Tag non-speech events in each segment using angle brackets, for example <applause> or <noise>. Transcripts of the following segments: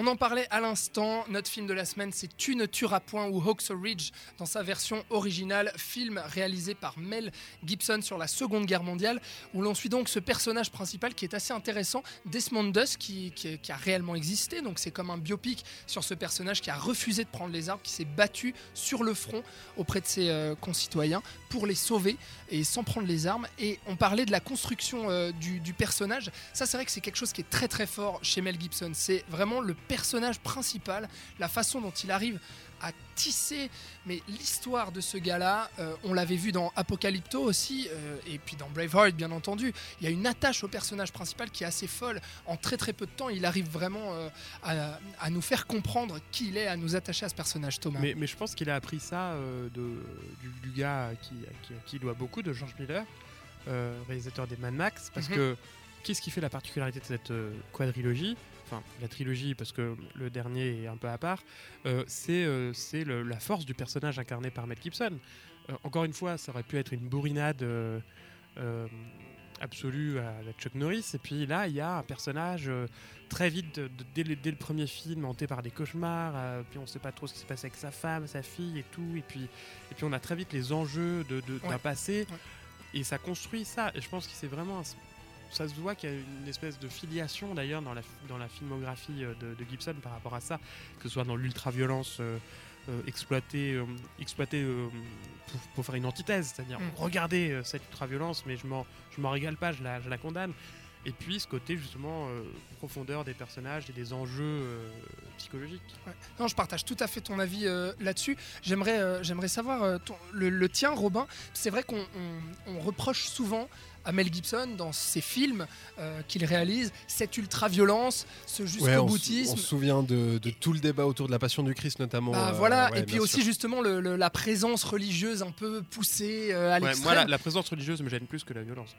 On en parlait à l'instant, notre film de la semaine c'est Tu ne tueras point ou Hawks Ridge dans sa version originale, film réalisé par Mel Gibson sur la Seconde Guerre mondiale, où l'on suit donc ce personnage principal qui est assez intéressant, Desmond qui, qui- qui a réellement existé, donc c'est comme un biopic sur ce personnage qui a refusé de prendre les armes, qui s'est battu sur le front auprès de ses euh, concitoyens pour les sauver et sans prendre les armes. Et on parlait de la construction euh, du, du personnage. Ça, c'est vrai que c'est quelque chose qui est très très fort chez Mel Gibson. C'est vraiment le personnage principal, la façon dont il arrive à tisser. Mais l'histoire de ce gars-là, euh, on l'avait vu dans Apocalypto aussi, euh, et puis dans Braveheart, bien entendu. Il y a une attache au personnage principal qui est assez folle. En très très peu de temps, il arrive vraiment euh, à, à nous faire comprendre qui il est, à nous attacher à ce personnage, Thomas. Mais, mais je pense qu'il a appris ça de, du, du gars qui, qui, qui il doit beaucoup, de George Miller, réalisateur des Mad Max, parce Mhm. que qu'est-ce qui fait la particularité de cette quadrilogie? Enfin, la trilogie, parce que le dernier est un peu à part, euh, c'est euh, c'est la force du personnage incarné par Mel Gibson. Euh, encore une fois, ça aurait pu être une bourrinade absolue à la Chuck Norris, et puis là, il y a un personnage très vite, de- de- dès, le, dès le premier film, hanté par des cauchemars, puis on sait pas trop ce qui s'est passé avec sa femme, sa fille et tout, et puis, et puis on a très vite les enjeux de- d'un Ouais. passé, Ouais. et ça construit ça, et je pense que c'est vraiment... ça se voit qu'il y a une espèce de filiation d'ailleurs dans la, dans la filmographie euh, de, de Gibson par rapport à ça, que ce soit dans l'ultra-violence euh, euh, exploitée, euh, exploitée pour, pour faire une antithèse, c'est-à-dire Mm. regardez euh, cette ultra-violence, mais je m'en, je m'en régale pas, je la, je la condamne. Et puis ce côté justement euh, profondeur des personnages et des enjeux euh, psychologiques. Ouais. Non, je partage tout à fait ton avis euh, là-dessus. J'aimerais, euh, j'aimerais savoir euh, ton- le, le tien, Robin. C'est vrai qu'on on- on reproche souvent à Mel Gibson dans ses films euh, qu'il réalise cette ultra-violence, ce jusqu'au Ouais, on, se souvient de, de tout le débat autour de la Passion du Christ notamment. Bah, euh, voilà, ouais, et puis aussi sûr. justement le- le- la présence religieuse un peu poussée euh, à Ouais, l'extrême. moi, la, la présence religieuse me gêne plus que la violence.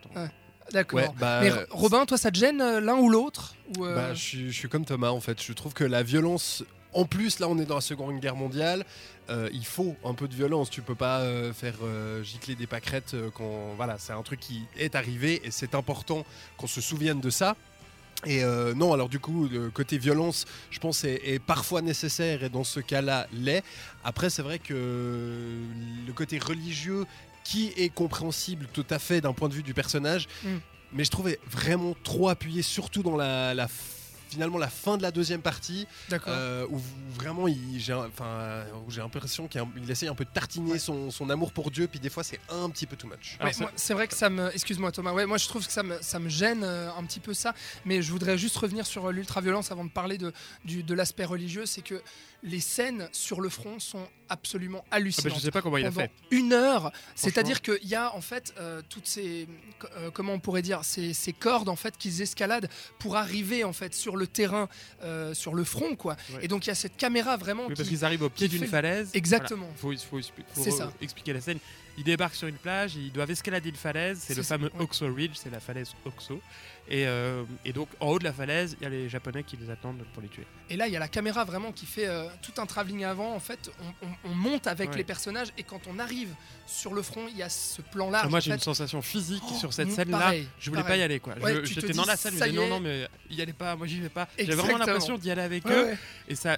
D'accord. Ouais, bah, Mais Robin, toi, ça te gêne euh, l'un ou l'autre euh, Bah, je, suis, je suis comme Thomas en fait. Je trouve que la violence. En plus, là, on est dans la Seconde Guerre mondiale. euh, il faut un peu de violence. Tu peux pas euh, faire euh, gicler des pâquerettes euh, quand. Voilà, c'est un truc qui est arrivé et c'est important qu'on se souvienne de ça. Et euh, non, alors du coup, le côté violence, je pense, est, est parfois nécessaire et dans ce cas-là, l'est. Après, c'est vrai que le côté religieux, qui est compréhensible tout à fait d'un point de vue du personnage, Mm. mais je trouvais vraiment trop appuyé, surtout dans la, la finalement la fin de la deuxième partie, D'accord. euh, où vraiment il- j'ai enfin, où j'ai l'impression qu'il il essaye un peu de tartiner Ouais. son, son amour pour Dieu, puis des fois c'est un petit peu too much. Ouais, c'est- moi, c'est vrai que ça me. Excuse-moi Thomas. Ouais, moi je trouve que ça me, ça me gêne euh, un petit peu ça. Mais je voudrais juste revenir sur euh, l'ultra-violence avant de parler de, du- de l'aspect religieux. C'est que les scènes sur le front sont absolument Ah bah, hallucinantes. je sais pas comment il a fait. une heure. C'est-à-dire qu'il y a en fait euh, toutes ces, euh, comment on pourrait dire, ces, ces cordes en fait qu'ils escaladent pour arriver en fait sur le terrain, euh, sur le front quoi. Ouais. Et donc il y a cette caméra vraiment Oui, parce qui, qu'ils arrivent au pied d'une falaise. exactement. Voilà. Faut, expliquer la scène. Ils débarquent sur une plage, ils doivent escalader une falaise, c'est le fameux ouais. Oxo Ridge, c'est la falaise Oxo. Et, euh, et donc en haut de la falaise, il y a les Japonais qui les attendent pour les tuer. Et là, il y a la caméra vraiment qui fait euh, tout un travelling avant. En fait, on, on- on monte avec Ouais. les personnages et quand on arrive sur le front, il y a ce plan. Ah, moi j'ai une sensation physique Oh, sur cette scène-là. Je voulais pas y aller quoi. Ouais, J'étais dans la salle, je non, non, mais y allez pas, moi j'y vais pas. J'avais vraiment l'impression d'y aller avec eux. Et ça,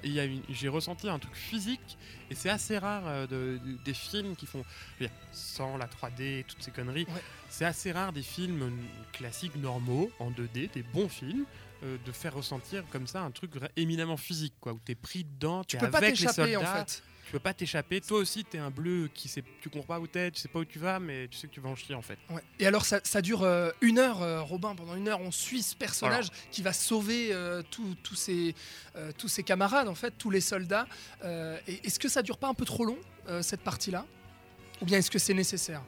j'ai ressenti un truc physique. Et c'est assez rare euh, de- de- des films qui font sans la 3D et toutes ces conneries. Ouais. C'est assez rare des films classiques normaux en 2D, des bons films. euh, de faire ressentir comme ça un truc éminemment physique quoi où t'es pris dedans Tu peux pas avec les t'échapper soldats en fait. Tu peux pas t'échapper toi aussi t'es un bleu qui sait tu comprends pas où t'es tu sais pas où tu vas mais tu sais que tu vas en chier en fait Ouais. Et alors, ça, ça dure euh, une heure, euh, Robin. Pendant une heure, on suit ce personnage qui va sauver euh, tous tous ses, euh, tous ses camarades, en fait, tous les soldats. Euh, Est-ce que ça dure pas un peu trop long, euh, cette partie-là? Ou bien est-ce que c'est nécessaire?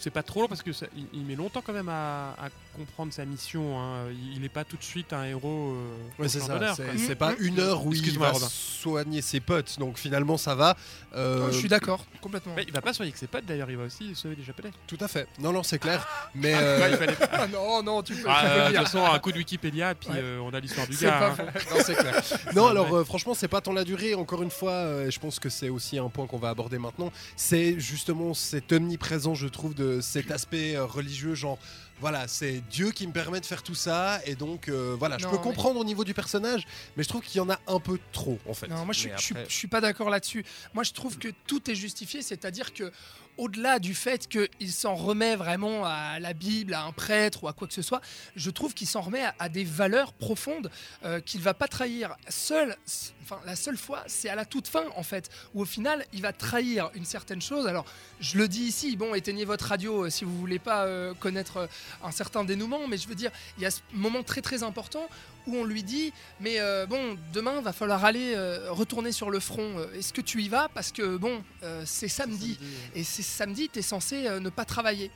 C'est pas trop long parce que ça- il, il met longtemps quand même à, à comprendre sa mission hein. il, il est pas tout de suite un héros euh, Ouais, c'est ça. C'est c'est Mm, pas mm. une heure où il va Robin. soigner ses potes, donc finalement ça va. Euh, Je suis d'accord, complètement. Ouais, il va pas soigner que ses potes d'ailleurs il va aussi sauver des japonais Tout à fait. Non, non, c'est clair. Mais Ouais, euh, il fallait pas. <laughs> Ah non, non, tu peux, tu Ah, <laughs> peux euh, de toute façon un coup de Wikipédia puis Ouais. euh, on a l'histoire du gars pas hein. non, c'est clair. <laughs> Non, C'est alors euh, franchement, c'est pas tant la durée. Encore une fois, euh, je pense que c'est aussi un point qu'on va aborder maintenant. C'est justement cette omniprésence, je trouve, de cet aspect euh, religieux, genre voilà, c'est Dieu qui me permet de faire tout ça, et donc euh, voilà, je peux mais- comprendre au niveau du personnage, mais je trouve qu'il y en a un peu trop en fait. Non, moi je suis, je suis- après- je suis pas d'accord là-dessus. Moi je trouve que tout est justifié, c'est-à-dire que au-delà du fait qu'il s'en remet vraiment à la Bible, à un prêtre ou à quoi que ce soit, je trouve qu'il s'en remet à, à des valeurs profondes euh, qu'il va pas trahir. Seul, enfin la seule fois, c'est à la toute fin en fait, où au final il va trahir une certaine chose. Alors je le dis ici, bon, éteignez votre radio euh, si vous voulez pas euh, connaître euh, un certain dénouement, mais je veux dire, il y a ce moment très très important où on lui dit mais euh, bon, demain va falloir aller euh, retourner sur le front. Euh, Est-ce que tu y vas? Parce que bon, euh, c'est samedi. Et c'est samedi, tu es censé ne pas travailler.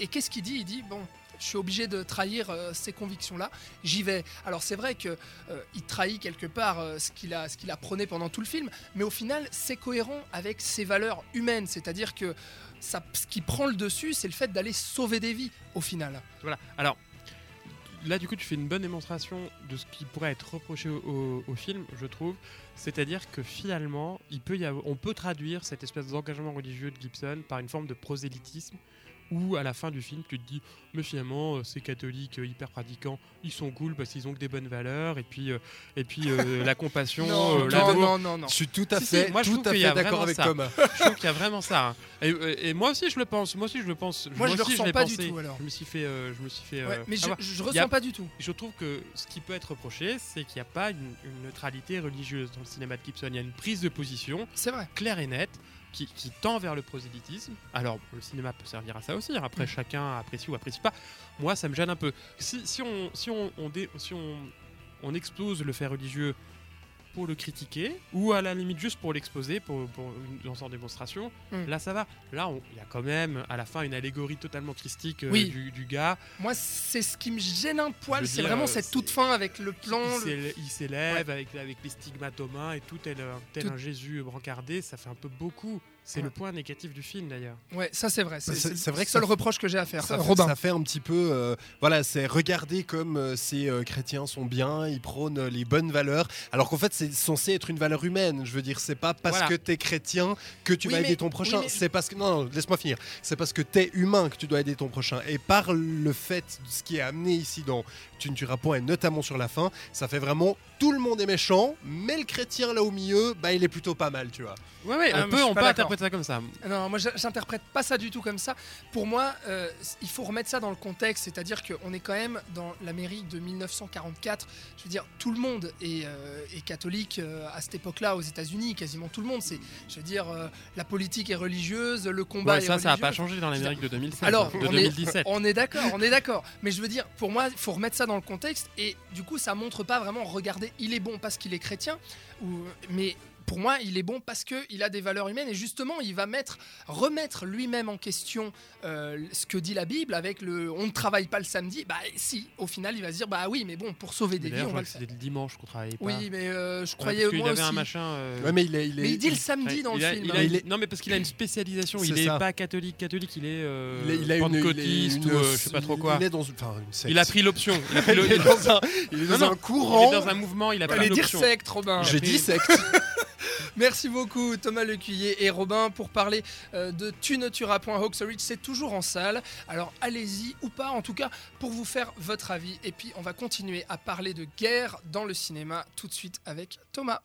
Et qu'est-ce qu'il dit? Il dit bon, je suis obligé de trahir euh, ces convictions-là. J'y vais. Alors c'est vrai que euh, trahit quelque part euh, ce qu'il a, qu'il prôné pendant tout le film, mais au final, c'est cohérent avec ses valeurs humaines. C'est-à-dire que ce qui prend le dessus, c'est le fait d'aller sauver des vies. Au final. Voilà. Alors, là, du coup, tu fais une bonne démonstration de ce qui pourrait être reproché au, film, je trouve. C'est-à-dire que finalement, on peut traduire cette espèce d'engagement religieux de Gibson par une forme de prosélytisme où à la fin du film, tu te dis, mais finalement, euh, ces catholiques euh, hyper pratiquants, ils sont cool parce qu'ils ont que des bonnes valeurs, et puis, euh, et puis euh, <laughs> la compassion, non, euh, non, non, non, non. Je suis tout à Si, si, fait, moi, tout à d'accord avec ça. Thomas. je trouve qu'il y a vraiment ça. hein. Et, et moi aussi, je le pense. Moi aussi, je le pense. Moi, je le aussi, ressens l'ai pas du tout, alors. Je me suis fait, euh, je me suis fait. Ouais, euh, mais je, je ressens a- pas du tout. Je trouve que ce qui peut être reproché, c'est qu'il n'y a pas une, une neutralité religieuse dans le cinéma de Gibson. Il y a une prise de position C'est vrai. claire et nette qui, qui tend vers le prosélytisme. Alors, le cinéma peut servir à ça aussi. hein. Après, Mm. chacun apprécie ou apprécie pas. Moi, ça me gêne un peu. Si, si on, si on, on dé- si on, on explose le fait religieux pour le critiquer, ou à la limite juste pour l'exposer, pour, pour une, dans en démonstration, Mm. là ça va. Là, on- il y a quand même à la fin une allégorie totalement christique euh, Oui. du, du gars. Moi, c'est ce qui me gêne un poil. C'est vraiment euh, cette toute fin avec le plan. Il le- s'él- il s'élève avec, avec les stigmates aux mains et tout, tel, tel Tout- un Jésus brancardé, ça fait un peu beaucoup. C'est Ouais. le point négatif du film d'ailleurs. Ouais, ça c'est vrai. C'est C'est- c'est c'est le vrai que seul ça- reproche que j'ai à faire. Ça, Robin. ça fait un petit peu, euh, voilà, c'est regarder comme euh, ces euh, chrétiens sont bien, ils prônent les bonnes valeurs, alors qu'en fait c'est censé être une valeur humaine. Je veux dire, c'est pas parce Voilà. que t'es chrétien que tu Oui, vas mais- aider ton prochain. oui, mais- C'est parce que non, non, laisse-moi finir. C'est parce que t'es humain que tu dois aider ton prochain. Et par le fait de ce qui est amené ici dans Tu ne tueras point et notamment sur la fin, ça fait vraiment tout le monde est méchant, mais le chrétien là au milieu, bah il est plutôt pas mal, tu vois. Ouais, ouais, Ah, on je peut, on peut d'accord. Ça comme ça. Non, moi j'interprète pas ça du tout comme ça. Pour moi, euh, il faut remettre ça dans le contexte, c'est-à-dire qu'on est quand même dans l'Amérique de 1944. Je veux dire, tout le monde est, euh, est catholique euh, à cette époque-là aux États-Unis, quasiment tout le monde. C'est, je veux dire, la politique est religieuse, le combat Ouais, est ça, ça a religieux. pas changé dans l'Amérique de 2007, Alors, de on est- 2017. On est d'accord, on est d'accord. Mais je veux dire, pour moi, il faut remettre ça dans le contexte. Et du coup, ça montre pas vraiment, regardez, il est bon parce qu'il est chrétien. Ou, mais pour moi, il est bon parce qu'il a des valeurs humaines. Et justement, il va mettre, remettre lui-même en question euh, ce que dit la Bible avec le on ne travaille pas le samedi. Bah si, au final, il va se dire, bah oui, mais bon, pour sauver des Mais vies, on va le que faire. c'était le dimanche qu'on travaillait pas. Oui, mais euh, je Ouais, croyais parce moi avait aussi. un machin. euh, Ouais, mais il est, il est, Mais il dit le il- samedi dans il le a- film. il hein. il est- Non, mais parce qu'il a une spécialisation. Il C'est est ça. pas catholique, catholique. Il est, il il a une, il est pentecôtiste une- ou je sais pas trop quoi. Il est dans une, enfin, une secte. Il a pris l'option. Il a <laughs> pris le- Il est dans un, il est dans un il courant. est dans un mouvement. Il a pris dire l'option. secte, Robin. J'ai pris- dit secte. <laughs> Merci beaucoup Thomas Lecuyer et Robin pour parler euh, de Tu ne tueras point Hawks Ridge. C'est toujours en salle. Alors allez-y ou pas, en tout cas pour vous faire votre avis. Et puis on va continuer à parler de guerre dans le cinéma tout de suite avec Thomas.